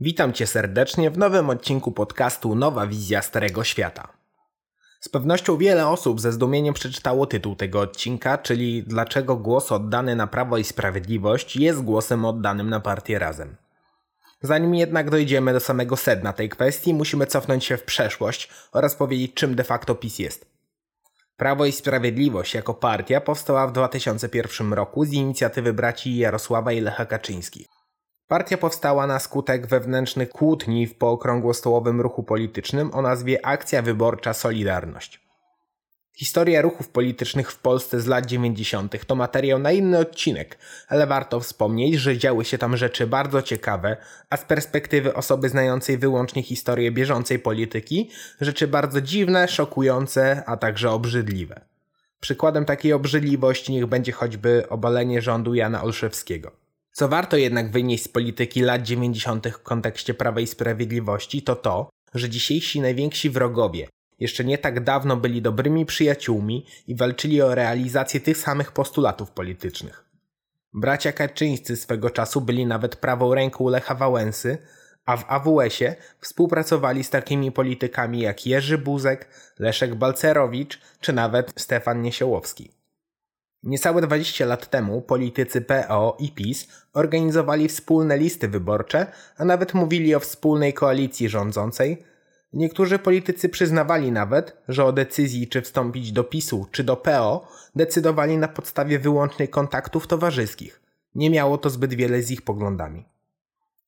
Witam Cię serdecznie w nowym odcinku podcastu Nowa Wizja Starego Świata. Z pewnością wiele osób ze zdumieniem przeczytało tytuł tego odcinka, czyli Dlaczego głos oddany na Prawo i Sprawiedliwość jest głosem oddanym na partię Razem. Zanim jednak dojdziemy do samego sedna tej kwestii, musimy cofnąć się w przeszłość oraz powiedzieć, czym de facto PiS jest. Prawo i Sprawiedliwość jako partia powstała w 2001 roku z inicjatywy braci Jarosława i Lecha Kaczyńskich. Partia powstała na skutek wewnętrznych kłótni w pookrągłostołowym ruchu politycznym o nazwie Akcja Wyborcza Solidarność. Historia ruchów politycznych w Polsce z lat 90. to materiał na inny odcinek, ale warto wspomnieć, że działy się tam rzeczy bardzo ciekawe, a z perspektywy osoby znającej wyłącznie historię bieżącej polityki, rzeczy bardzo dziwne, szokujące, a także obrzydliwe. Przykładem takiej obrzydliwości niech będzie choćby obalenie rządu Jana Olszewskiego. Co warto jednak wynieść z polityki lat 90. w kontekście Prawa i Sprawiedliwości, to to, że dzisiejsi najwięksi wrogowie jeszcze nie tak dawno byli dobrymi przyjaciółmi i walczyli o realizację tych samych postulatów politycznych. Bracia Kaczyńscy swego czasu byli nawet prawą ręką Lecha Wałęsy, a w AWS-ie współpracowali z takimi politykami jak Jerzy Buzek, Leszek Balcerowicz czy nawet Stefan Niesiołowski. Niecałe 20 lat temu politycy PO i PiS organizowali wspólne listy wyborcze, a nawet mówili o wspólnej koalicji rządzącej. Niektórzy politycy przyznawali nawet, że o decyzji czy wstąpić do PiSu czy do PO decydowali na podstawie wyłącznych kontaktów towarzyskich. Nie miało to zbyt wiele z ich poglądami.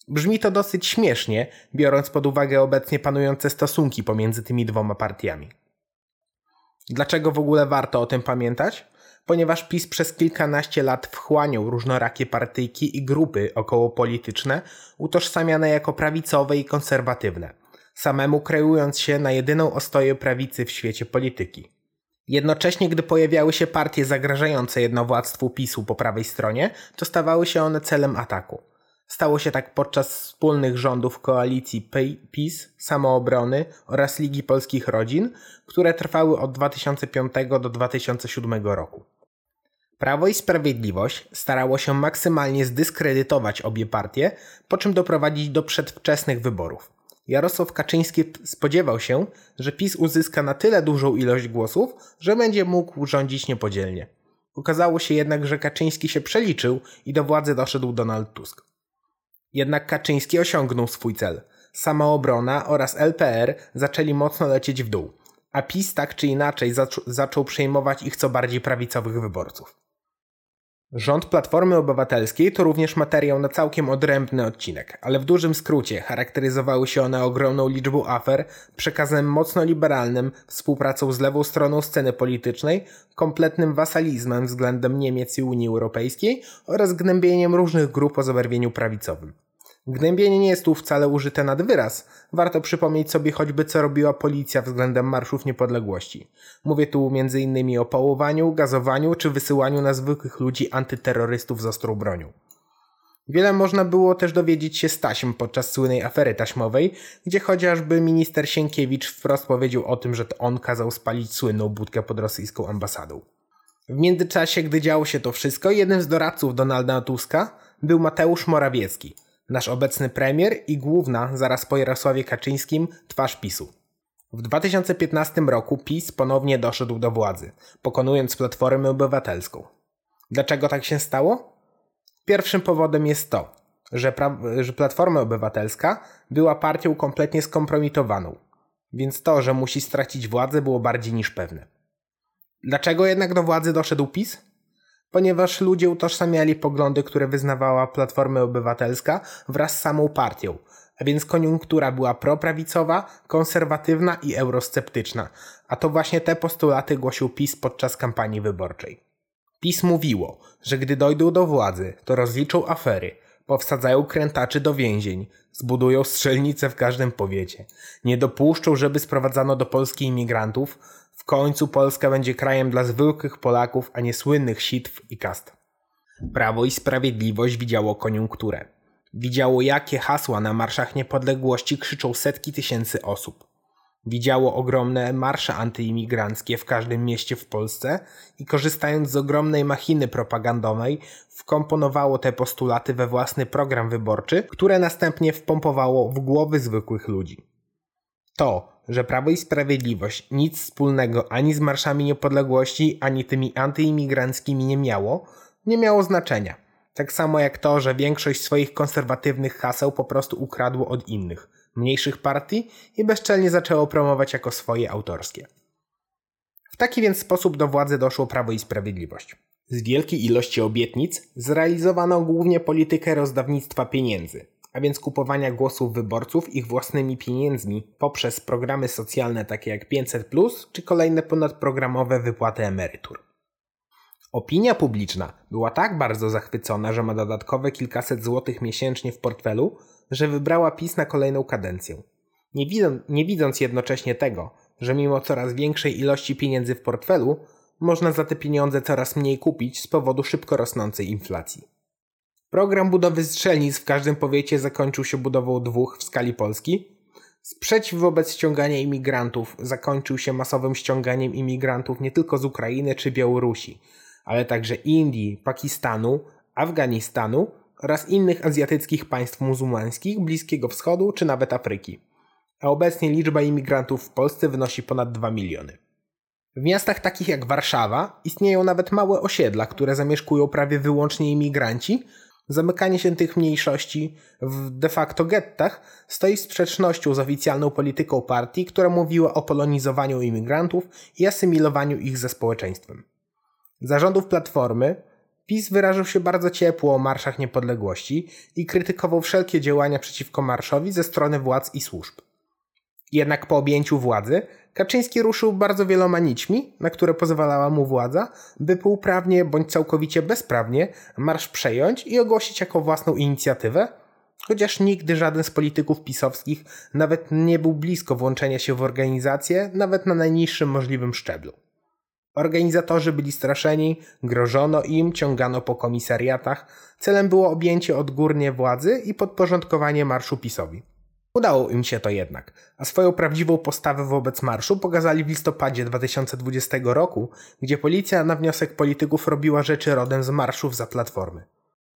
Brzmi to dosyć śmiesznie, biorąc pod uwagę obecnie panujące stosunki pomiędzy tymi dwoma partiami. Dlaczego w ogóle warto o tym pamiętać? Ponieważ PiS przez kilkanaście lat wchłaniał różnorakie partyjki i grupy okołopolityczne utożsamiane jako prawicowe i konserwatywne, samemu kreując się na jedyną ostoję prawicy w świecie polityki. Jednocześnie, gdy pojawiały się partie zagrażające jednowładztwu PiSu po prawej stronie, to stawały się one celem ataku. Stało się tak podczas wspólnych rządów koalicji PiS, Samoobrony oraz Ligi Polskich Rodzin, które trwały od 2005 do 2007 roku. Prawo i Sprawiedliwość starało się maksymalnie zdyskredytować obie partie, po czym doprowadzić do przedwczesnych wyborów. Jarosław Kaczyński spodziewał się, że PiS uzyska na tyle dużą ilość głosów, że będzie mógł rządzić niepodzielnie. Okazało się jednak, że Kaczyński się przeliczył i do władzy doszedł Donald Tusk. Jednak Kaczyński osiągnął swój cel. Samoobrona oraz LPR zaczęli mocno lecieć w dół, a PiS tak czy inaczej zaczął przejmować ich co bardziej prawicowych wyborców. Rząd Platformy Obywatelskiej to również materiał na całkiem odrębny odcinek, ale w dużym skrócie charakteryzowały się one ogromną liczbą afer, przekazem mocno liberalnym, współpracą z lewą stroną sceny politycznej, kompletnym wasalizmem względem Niemiec i Unii Europejskiej oraz gnębieniem różnych grup o zabarwieniu prawicowym. Gnębienie nie jest tu wcale użyte nad wyraz. Warto przypomnieć sobie choćby co robiła policja względem marszów niepodległości. Mówię tu m.in. o pałowaniu, gazowaniu czy wysyłaniu na zwykłych ludzi antyterrorystów z ostrą bronią. Wiele można było też dowiedzieć się z taśm podczas słynnej afery taśmowej, gdzie chociażby minister Sienkiewicz wprost powiedział o tym, że to on kazał spalić słynną budkę pod rosyjską ambasadą. W międzyczasie, gdy działo się to wszystko, jednym z doradców Donalda Tuska był Mateusz Morawiecki – nasz obecny premier i główna, zaraz po Jarosławie Kaczyńskim, twarz PiSu. W 2015 roku PiS ponownie doszedł do władzy, pokonując Platformę Obywatelską. Dlaczego tak się stało? Pierwszym powodem jest to, że, że Platforma Obywatelska była partią kompletnie skompromitowaną, więc to, że musi stracić władzę było bardziej niż pewne. Dlaczego jednak do władzy doszedł PiS? Ponieważ ludzie utożsamiali poglądy, które wyznawała Platforma Obywatelska wraz z samą partią, a więc koniunktura była proprawicowa, konserwatywna i eurosceptyczna, a to właśnie te postulaty głosił PiS podczas kampanii wyborczej. PiS mówiło, że gdy dojdą do władzy, to rozliczą afery, powsadzają krętaczy do więzień, zbudują strzelnice w każdym powiecie, nie dopuszczą, żeby sprowadzano do Polski imigrantów, w końcu Polska będzie krajem dla zwykłych Polaków, a nie słynnych sitw i kast. Prawo i Sprawiedliwość widziało koniunkturę. Widziało, jakie hasła na marszach niepodległości krzyczą setki tysięcy osób. Widziało ogromne marsze antyimigranckie w każdym mieście w Polsce i korzystając z ogromnej machiny propagandowej, wkomponowało te postulaty we własny program wyborczy, które następnie wpompowało w głowy zwykłych ludzi. To, że Prawo i Sprawiedliwość nic wspólnego ani z marszami niepodległości, ani tymi antyimigranckimi nie miało, nie miało znaczenia. Tak samo jak to, że większość swoich konserwatywnych haseł po prostu ukradło od innych – mniejszych partii i bezczelnie zaczęło promować jako swoje autorskie. W taki więc sposób do władzy doszło Prawo i Sprawiedliwość. Z wielkiej ilości obietnic zrealizowano głównie politykę rozdawnictwa pieniędzy, a więc kupowania głosów wyborców ich własnymi pieniędzmi poprzez programy socjalne takie jak 500 czy kolejne ponadprogramowe wypłaty emerytur. Opinia publiczna była tak bardzo zachwycona, że ma dodatkowe kilkaset złotych miesięcznie w portfelu, że wybrała PiS na kolejną kadencję. Nie, nie widząc jednocześnie tego, że mimo coraz większej ilości pieniędzy w portfelu, można za te pieniądze coraz mniej kupić z powodu szybko rosnącej inflacji. Program budowy strzelnic w każdym powiecie zakończył się budową dwóch w skali Polski. Sprzeciw wobec ściągania imigrantów zakończył się masowym ściąganiem imigrantów nie tylko z Ukrainy czy Białorusi, ale także Indii, Pakistanu, Afganistanu oraz innych azjatyckich państw muzułmańskich, Bliskiego Wschodu czy nawet Afryki. A obecnie liczba imigrantów w Polsce wynosi ponad 2 miliony. W miastach takich jak Warszawa istnieją nawet małe osiedla, które zamieszkują prawie wyłącznie imigranci. Zamykanie się tych mniejszości w de facto gettach stoi w sprzecznością z oficjalną polityką partii, która mówiła o polonizowaniu imigrantów i asymilowaniu ich ze społeczeństwem. Zarządów Platformy PiS wyrażał się bardzo ciepło o marszach niepodległości i krytykował wszelkie działania przeciwko marszowi ze strony władz i służb. Jednak po objęciu władzy Kaczyński ruszył bardzo wieloma nićmi, na które pozwalała mu władza, by półprawnie bądź całkowicie bezprawnie marsz przejąć i ogłosić jako własną inicjatywę, chociaż nigdy żaden z polityków pisowskich nawet nie był blisko włączenia się w organizację, nawet na najniższym możliwym szczeblu. Organizatorzy byli straszeni, grożono im, ciągano po komisariatach. Celem było objęcie odgórnie władzy i podporządkowanie marszu PiSowi. Udało im się to jednak, a swoją prawdziwą postawę wobec marszu pokazali w listopadzie 2020 roku, gdzie policja na wniosek polityków robiła rzeczy rodem z marszów za platformy.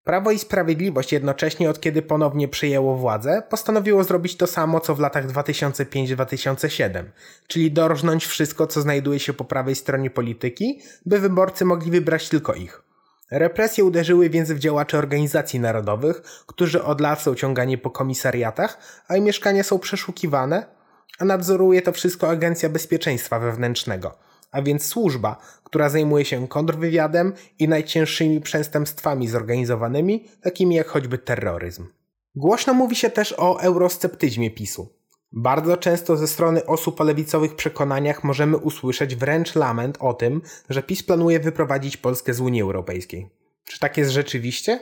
Prawo i Sprawiedliwość jednocześnie od kiedy ponownie przejęło władzę, postanowiło zrobić to samo co w latach 2005-2007, czyli dorżnąć wszystko co znajduje się po prawej stronie polityki, by wyborcy mogli wybrać tylko ich. Represje uderzyły więc w działaczy organizacji narodowych, którzy od lat są ciągani po komisariatach, a ich mieszkania są przeszukiwane, a nadzoruje to wszystko Agencja Bezpieczeństwa Wewnętrznego – a więc służba, która zajmuje się kontrwywiadem i najcięższymi przestępstwami zorganizowanymi, takimi jak choćby terroryzm. Głośno mówi się też o eurosceptyzmie PiSu. Bardzo często ze strony osób o lewicowych przekonaniach możemy usłyszeć wręcz lament o tym, że PiS planuje wyprowadzić Polskę z Unii Europejskiej. Czy tak jest rzeczywiście?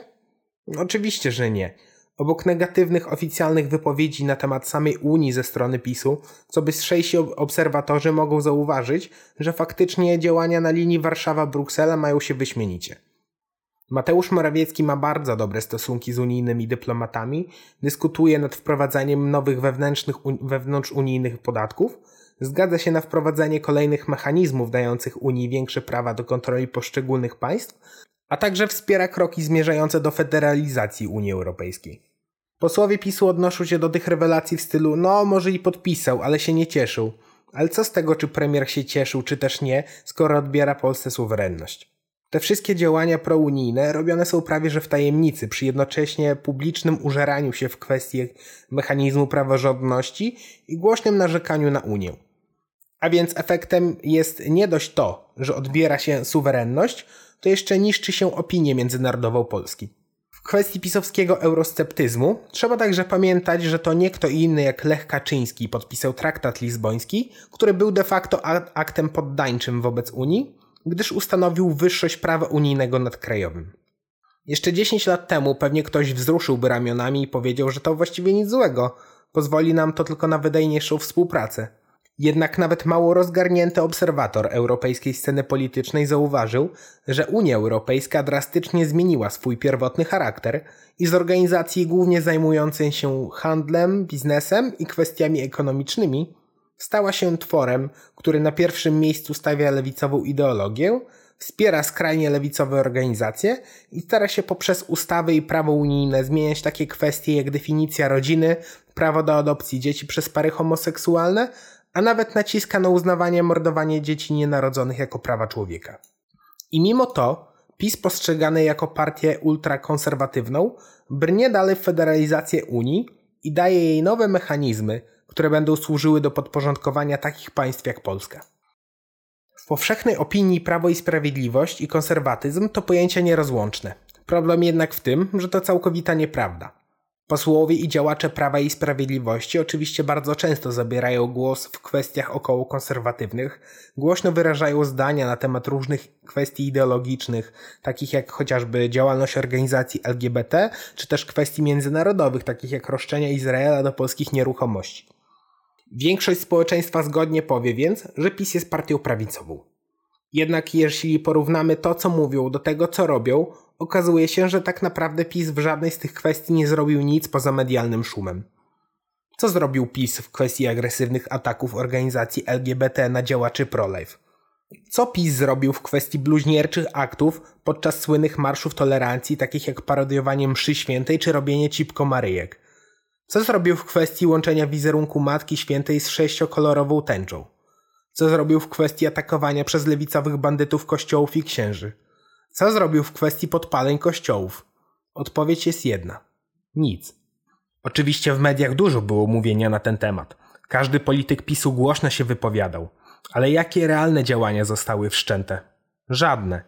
Oczywiście, że nie. Obok negatywnych oficjalnych wypowiedzi na temat samej Unii ze strony PiSu, co bystrzejsi obserwatorzy mogą zauważyć, że faktycznie działania na linii Warszawa-Bruksela mają się wyśmienicie. Mateusz Morawiecki ma bardzo dobre stosunki z unijnymi dyplomatami, dyskutuje nad wprowadzaniem nowych wewnętrznych, wewnątrzunijnych podatków, zgadza się na wprowadzenie kolejnych mechanizmów dających Unii większe prawa do kontroli poszczególnych państw, a także wspiera kroki zmierzające do federalizacji Unii Europejskiej. Posłowie PiSu odnoszą się do tych rewelacji w stylu no może i podpisał, ale się nie cieszył. Ale co z tego, czy premier się cieszył, czy też nie, skoro odbiera Polsce suwerenność? Te wszystkie działania prounijne robione są prawie że w tajemnicy, przy jednocześnie publicznym użeraniu się w kwestie mechanizmu praworządności i głośnym narzekaniu na Unię. A więc efektem jest nie dość to, że odbiera się suwerenność, to jeszcze niszczy się opinię międzynarodową Polski. W kwestii pisowskiego eurosceptyzmu trzeba także pamiętać, że to nie kto inny jak Lech Kaczyński podpisał traktat lizboński, który był de facto aktem poddańczym wobec Unii, gdyż ustanowił wyższość prawa unijnego nad krajowym. Jeszcze 10 lat temu pewnie ktoś wzruszyłby ramionami i powiedział, że to właściwie nic złego, pozwoli nam to tylko na wydajniejszą współpracę. Jednak nawet mało rozgarnięty obserwator europejskiej sceny politycznej zauważył, że Unia Europejska drastycznie zmieniła swój pierwotny charakter i z organizacji głównie zajmującej się handlem, biznesem i kwestiami ekonomicznymi Stała się tworem, który na pierwszym miejscu stawia lewicową ideologię, wspiera skrajnie lewicowe organizacje i stara się poprzez ustawy i prawo unijne zmieniać takie kwestie jak definicja rodziny, prawo do adopcji dzieci przez pary homoseksualne, a nawet naciska na uznawanie mordowania dzieci nienarodzonych jako prawa człowieka. I mimo to PiS postrzegany jako partię ultrakonserwatywną brnie dalej w federalizację Unii i daje jej nowe mechanizmy, które będą służyły do podporządkowania takich państw jak Polska. W powszechnej opinii Prawo i Sprawiedliwość i konserwatyzm to pojęcia nierozłączne. Problem jednak w tym, że to całkowita nieprawda. Posłowie i działacze Prawa i Sprawiedliwości oczywiście bardzo często zabierają głos w kwestiach około konserwatywnych, głośno wyrażają zdania na temat różnych kwestii ideologicznych, takich jak chociażby działalność organizacji LGBT, czy też kwestii międzynarodowych, takich jak roszczenia Izraela do polskich nieruchomości. Większość społeczeństwa zgodnie powie więc, że PiS jest partią prawicową. Jednak jeśli porównamy to, co mówią, do tego, co robią, okazuje się, że tak naprawdę PiS w żadnej z tych kwestii nie zrobił nic poza medialnym szumem. Co zrobił PiS w kwestii agresywnych ataków organizacji LGBT na działaczy pro-life? Co PiS zrobił w kwestii bluźnierczych aktów podczas słynnych marszów tolerancji, takich jak parodiowanie mszy świętej czy robienie cipko Maryjek? Co zrobił w kwestii łączenia wizerunku Matki Świętej z sześciokolorową tęczą? Co zrobił w kwestii atakowania przez lewicowych bandytów kościołów i księży? Co zrobił w kwestii podpaleń kościołów? Odpowiedź jest jedna. Nic. Oczywiście w mediach dużo było mówienia na ten temat. Każdy polityk PiSu głośno się wypowiadał. Ale jakie realne działania zostały wszczęte? Żadne.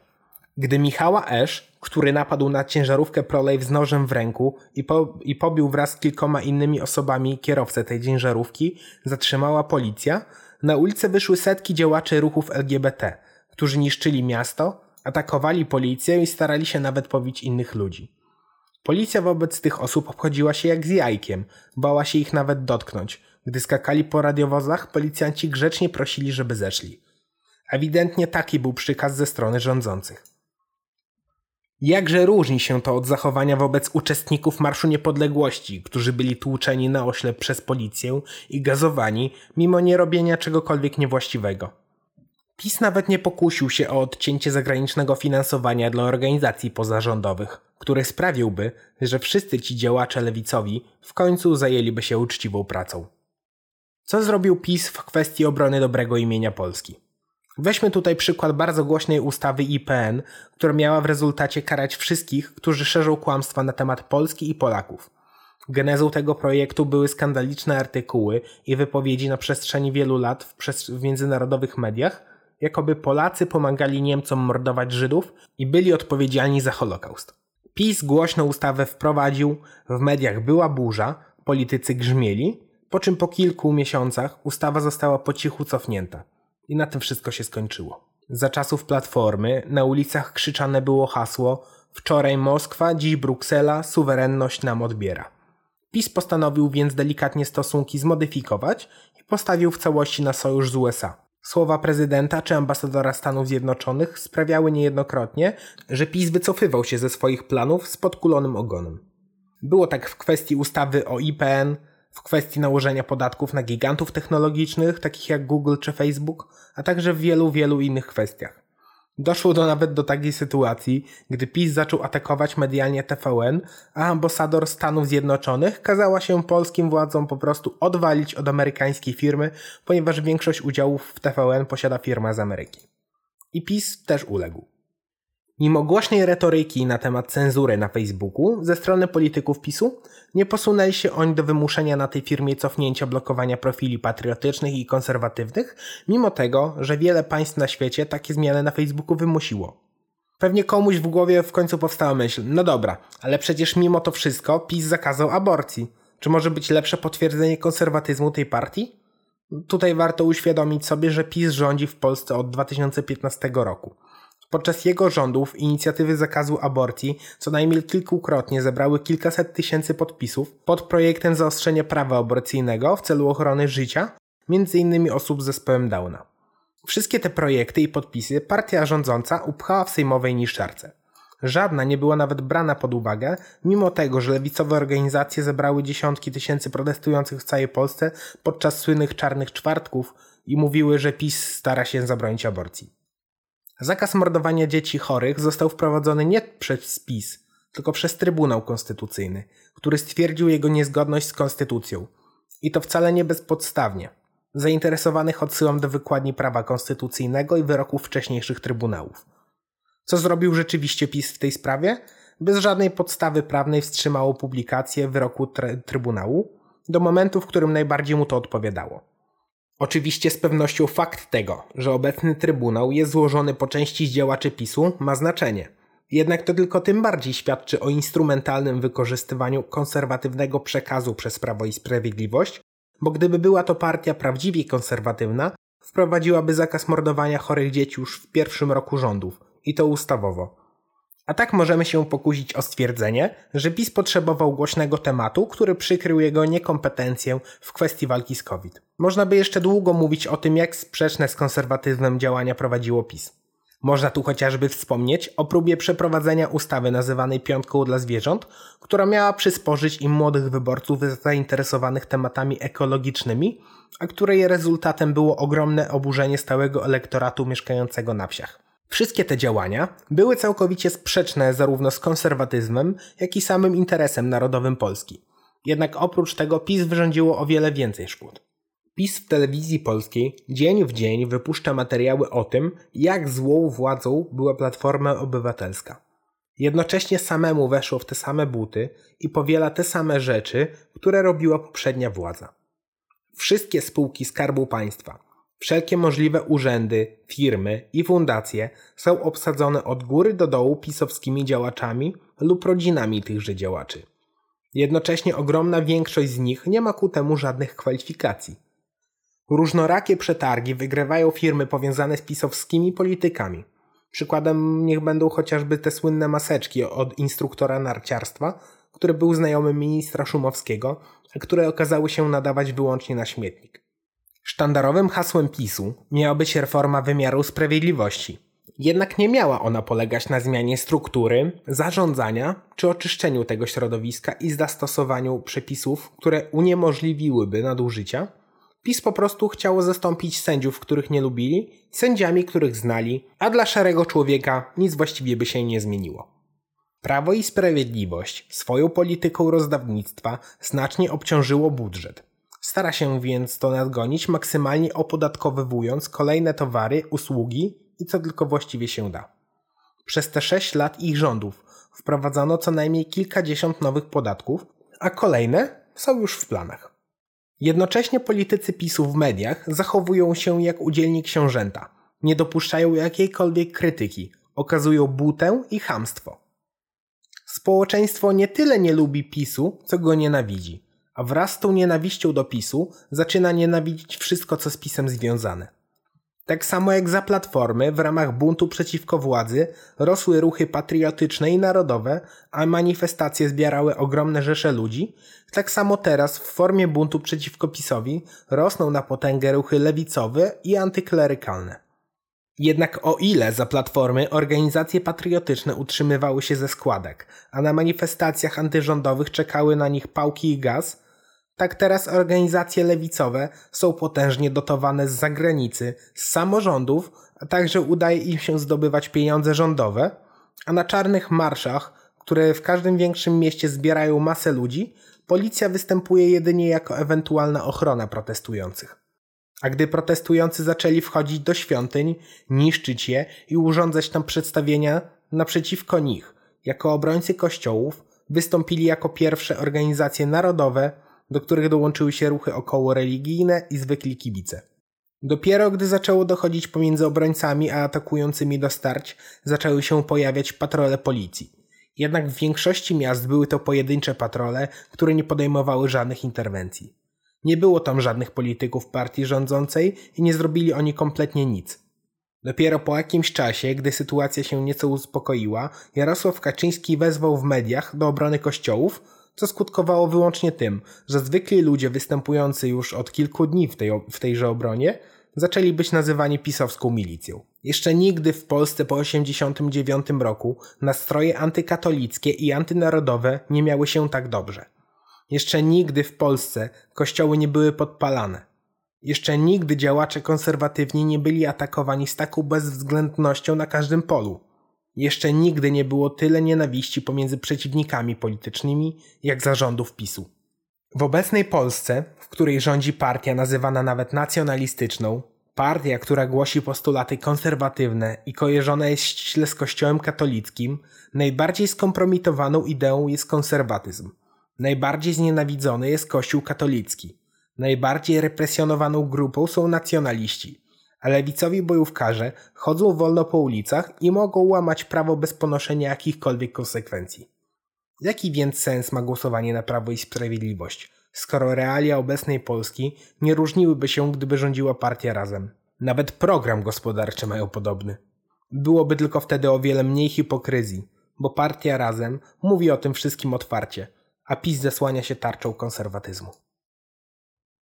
Gdy Michała Esz, który napadł na ciężarówkę Prolejw z nożem w ręku i, po, i pobił wraz z kilkoma innymi osobami kierowcę tej ciężarówki, zatrzymała policja, na ulicę wyszły setki działaczy ruchów LGBT, którzy niszczyli miasto, atakowali policję i starali się nawet pobić innych ludzi. Policja wobec tych osób obchodziła się jak z jajkiem, bała się ich nawet dotknąć. Gdy skakali po radiowozach, policjanci grzecznie prosili, żeby zeszli. Ewidentnie taki był przykaz ze strony rządzących. Jakże różni się to od zachowania wobec uczestników Marszu Niepodległości, którzy byli tłuczeni na oślep przez policję i gazowani, mimo nie robienia czegokolwiek niewłaściwego. PiS nawet nie pokusił się o odcięcie zagranicznego finansowania dla organizacji pozarządowych, który sprawiłby, że wszyscy ci działacze lewicowi w końcu zajęliby się uczciwą pracą. Co zrobił PiS w kwestii obrony dobrego imienia Polski? Weźmy tutaj przykład bardzo głośnej ustawy IPN, która miała w rezultacie karać wszystkich, którzy szerzą kłamstwa na temat Polski i Polaków. Genezą tego projektu były skandaliczne artykuły i wypowiedzi na przestrzeni wielu lat w, w międzynarodowych mediach, jakoby Polacy pomagali Niemcom mordować Żydów i byli odpowiedzialni za Holokaust. PiS głośno ustawę wprowadził, w mediach była burza, politycy grzmieli, po czym po kilku miesiącach ustawa została po cichu cofnięta. I na tym wszystko się skończyło. Za czasów Platformy na ulicach krzyczane było hasło Wczoraj Moskwa, dziś Bruksela, suwerenność nam odbiera. PiS postanowił więc delikatnie stosunki zmodyfikować i postawił w całości na sojusz z USA. Słowa prezydenta czy ambasadora Stanów Zjednoczonych sprawiały niejednokrotnie, że PiS wycofywał się ze swoich planów z podkulonym ogonem. Było tak w kwestii ustawy o IPN, w kwestii nałożenia podatków na gigantów technologicznych, takich jak Google czy Facebook, a także w wielu, wielu innych kwestiach. Doszło do nawet do takiej sytuacji, gdy PiS zaczął atakować medialnie TVN, a ambasador Stanów Zjednoczonych kazała się polskim władzom po prostu odwalić od amerykańskiej firmy, ponieważ większość udziałów w TVN posiada firma z Ameryki. I PiS też uległ. Mimo głośnej retoryki na temat cenzury na Facebooku ze strony polityków PiSu, nie posunęli się oni do wymuszenia na tej firmie cofnięcia blokowania profili patriotycznych i konserwatywnych, mimo tego, że wiele państw na świecie takie zmiany na Facebooku wymusiło. Pewnie komuś w głowie w końcu powstała myśl, no dobra, ale przecież mimo to wszystko PiS zakazał aborcji. Czy może być lepsze potwierdzenie konserwatyzmu tej partii? Tutaj warto uświadomić sobie, że PiS rządzi w Polsce od 2015 roku. Podczas jego rządów inicjatywy zakazu aborcji co najmniej kilkukrotnie zebrały kilkaset tysięcy podpisów pod projektem zaostrzenia prawa aborcyjnego w celu ochrony życia, m.in. osób z zespołem Downa. Wszystkie te projekty i podpisy partia rządząca upchała w sejmowej niszczarce. Żadna nie była nawet brana pod uwagę, mimo tego, że lewicowe organizacje zebrały dziesiątki tysięcy protestujących w całej Polsce podczas słynnych czarnych czwartków i mówiły, że PiS stara się zabronić aborcji. Zakaz mordowania dzieci chorych został wprowadzony nie przez PiS, tylko przez Trybunał Konstytucyjny, który stwierdził jego niezgodność z konstytucją. I to wcale nie bezpodstawnie. Zainteresowanych odsyłam do wykładni prawa konstytucyjnego i wyroków wcześniejszych trybunałów. Co zrobił rzeczywiście PiS w tej sprawie? Bez żadnej podstawy prawnej wstrzymało publikację wyroku Trybunału do momentu, w którym najbardziej mu to odpowiadało. Oczywiście z pewnością fakt tego, że obecny Trybunał jest złożony po części z działaczy PiSu ma znaczenie. Jednak to tylko tym bardziej świadczy o instrumentalnym wykorzystywaniu konserwatywnego przekazu przez Prawo i Sprawiedliwość, bo gdyby była to partia prawdziwie konserwatywna, wprowadziłaby zakaz mordowania chorych dzieci już w pierwszym roku rządów, i to ustawowo. A tak możemy się pokusić o stwierdzenie, że PiS potrzebował głośnego tematu, który przykrył jego niekompetencję w kwestii walki z COVID. Można by jeszcze długo mówić o tym, jak sprzeczne z konserwatyzmem działania prowadziło PiS. Można tu chociażby wspomnieć o próbie przeprowadzenia ustawy nazywanej Piątką dla Zwierząt, która miała przysporzyć im młodych wyborców zainteresowanych tematami ekologicznymi, a której rezultatem było ogromne oburzenie stałego elektoratu mieszkającego na wsiach. Wszystkie te działania były całkowicie sprzeczne zarówno z konserwatyzmem, jak i samym interesem narodowym Polski. Jednak oprócz tego PiS wyrządziło o wiele więcej szkód. PiS w telewizji polskiej dzień w dzień wypuszcza materiały o tym, jak złą władzą była Platforma Obywatelska. Jednocześnie samemu weszło w te same buty i powiela te same rzeczy, które robiła poprzednia władza. Wszystkie spółki Skarbu Państwa, Wszelkie możliwe urzędy, firmy i fundacje są obsadzone od góry do dołu pisowskimi działaczami lub rodzinami tychże działaczy. Jednocześnie ogromna większość z nich nie ma ku temu żadnych kwalifikacji. Różnorakie przetargi wygrywają firmy powiązane z pisowskimi politykami. Przykładem niech będą chociażby te słynne maseczki od instruktora narciarstwa, który był znajomym ministra Szumowskiego, a które okazały się nadawać wyłącznie na śmietnik. Sztandarowym hasłem PiSu miała być reforma wymiaru sprawiedliwości. Jednak nie miała ona polegać na zmianie struktury, zarządzania czy oczyszczeniu tego środowiska i zastosowaniu przepisów, które uniemożliwiłyby nadużycia. PiS po prostu chciało zastąpić sędziów, których nie lubili, sędziami, których znali, a dla szarego człowieka nic właściwie by się nie zmieniło. Prawo i Sprawiedliwość swoją polityką rozdawnictwa znacznie obciążyło budżet. Stara się więc to nadgonić, maksymalnie opodatkowywując kolejne towary, usługi i co tylko właściwie się da. Przez te 6 lat ich rządów wprowadzano co najmniej kilkadziesiąt nowych podatków, a kolejne są już w planach. Jednocześnie politycy PiSu w mediach zachowują się jak udzielni książęta, nie dopuszczają jakiejkolwiek krytyki, okazują butę i chamstwo. Społeczeństwo nie tyle nie lubi PiSu, co go nienawidzi a wraz z tą nienawiścią do PiSu zaczyna nienawidzić wszystko, co z PiSem związane. Tak samo jak za Platformy w ramach buntu przeciwko władzy rosły ruchy patriotyczne i narodowe, a manifestacje zbierały ogromne rzesze ludzi, tak samo teraz w formie buntu przeciwko PiSowi rosną na potęgę ruchy lewicowe i antyklerykalne. Jednak o ile za Platformy organizacje patriotyczne utrzymywały się ze składek, a na manifestacjach antyrządowych czekały na nich pałki i gaz, tak teraz organizacje lewicowe są potężnie dotowane z zagranicy, z samorządów, a także udaje im się zdobywać pieniądze rządowe, a na czarnych marszach, które w każdym większym mieście zbierają masę ludzi, policja występuje jedynie jako ewentualna ochrona protestujących. A gdy protestujący zaczęli wchodzić do świątyń, niszczyć je i urządzać tam przedstawienia naprzeciwko nich, jako obrońcy kościołów, wystąpili jako pierwsze organizacje narodowe, do których dołączyły się ruchy około religijne i zwykli kibice. Dopiero gdy zaczęło dochodzić pomiędzy obrońcami a atakującymi do starć, zaczęły się pojawiać patrole policji. Jednak w większości miast były to pojedyncze patrole, które nie podejmowały żadnych interwencji. Nie było tam żadnych polityków partii rządzącej i nie zrobili oni kompletnie nic. Dopiero po jakimś czasie, gdy sytuacja się nieco uspokoiła, Jarosław Kaczyński wezwał w mediach do obrony kościołów, co skutkowało wyłącznie tym, że zwykli ludzie występujący już od kilku dni w, tej, w tejże obronie zaczęli być nazywani pisowską milicją. Jeszcze nigdy w Polsce po 1989 roku nastroje antykatolickie i antynarodowe nie miały się tak dobrze. Jeszcze nigdy w Polsce kościoły nie były podpalane. Jeszcze nigdy działacze konserwatywni nie byli atakowani z taką bezwzględnością na każdym polu. Jeszcze nigdy nie było tyle nienawiści pomiędzy przeciwnikami politycznymi, jak zarządów PiSu. W obecnej Polsce, w której rządzi partia nazywana nawet nacjonalistyczną, partia, która głosi postulaty konserwatywne i kojarzona jest ściśle z Kościołem katolickim, najbardziej skompromitowaną ideą jest konserwatyzm. Najbardziej znienawidzony jest Kościół katolicki. Najbardziej represjonowaną grupą są nacjonaliści, a lewicowi bojówkarze chodzą wolno po ulicach i mogą łamać prawo bez ponoszenia jakichkolwiek konsekwencji. Jaki więc sens ma głosowanie na Prawo i Sprawiedliwość, skoro realia obecnej Polski nie różniłyby się, gdyby rządziła partia razem? Nawet program gospodarczy mają podobny. Byłoby tylko wtedy o wiele mniej hipokryzji, bo partia razem mówi o tym wszystkim otwarcie, a PiS zasłania się tarczą konserwatyzmu.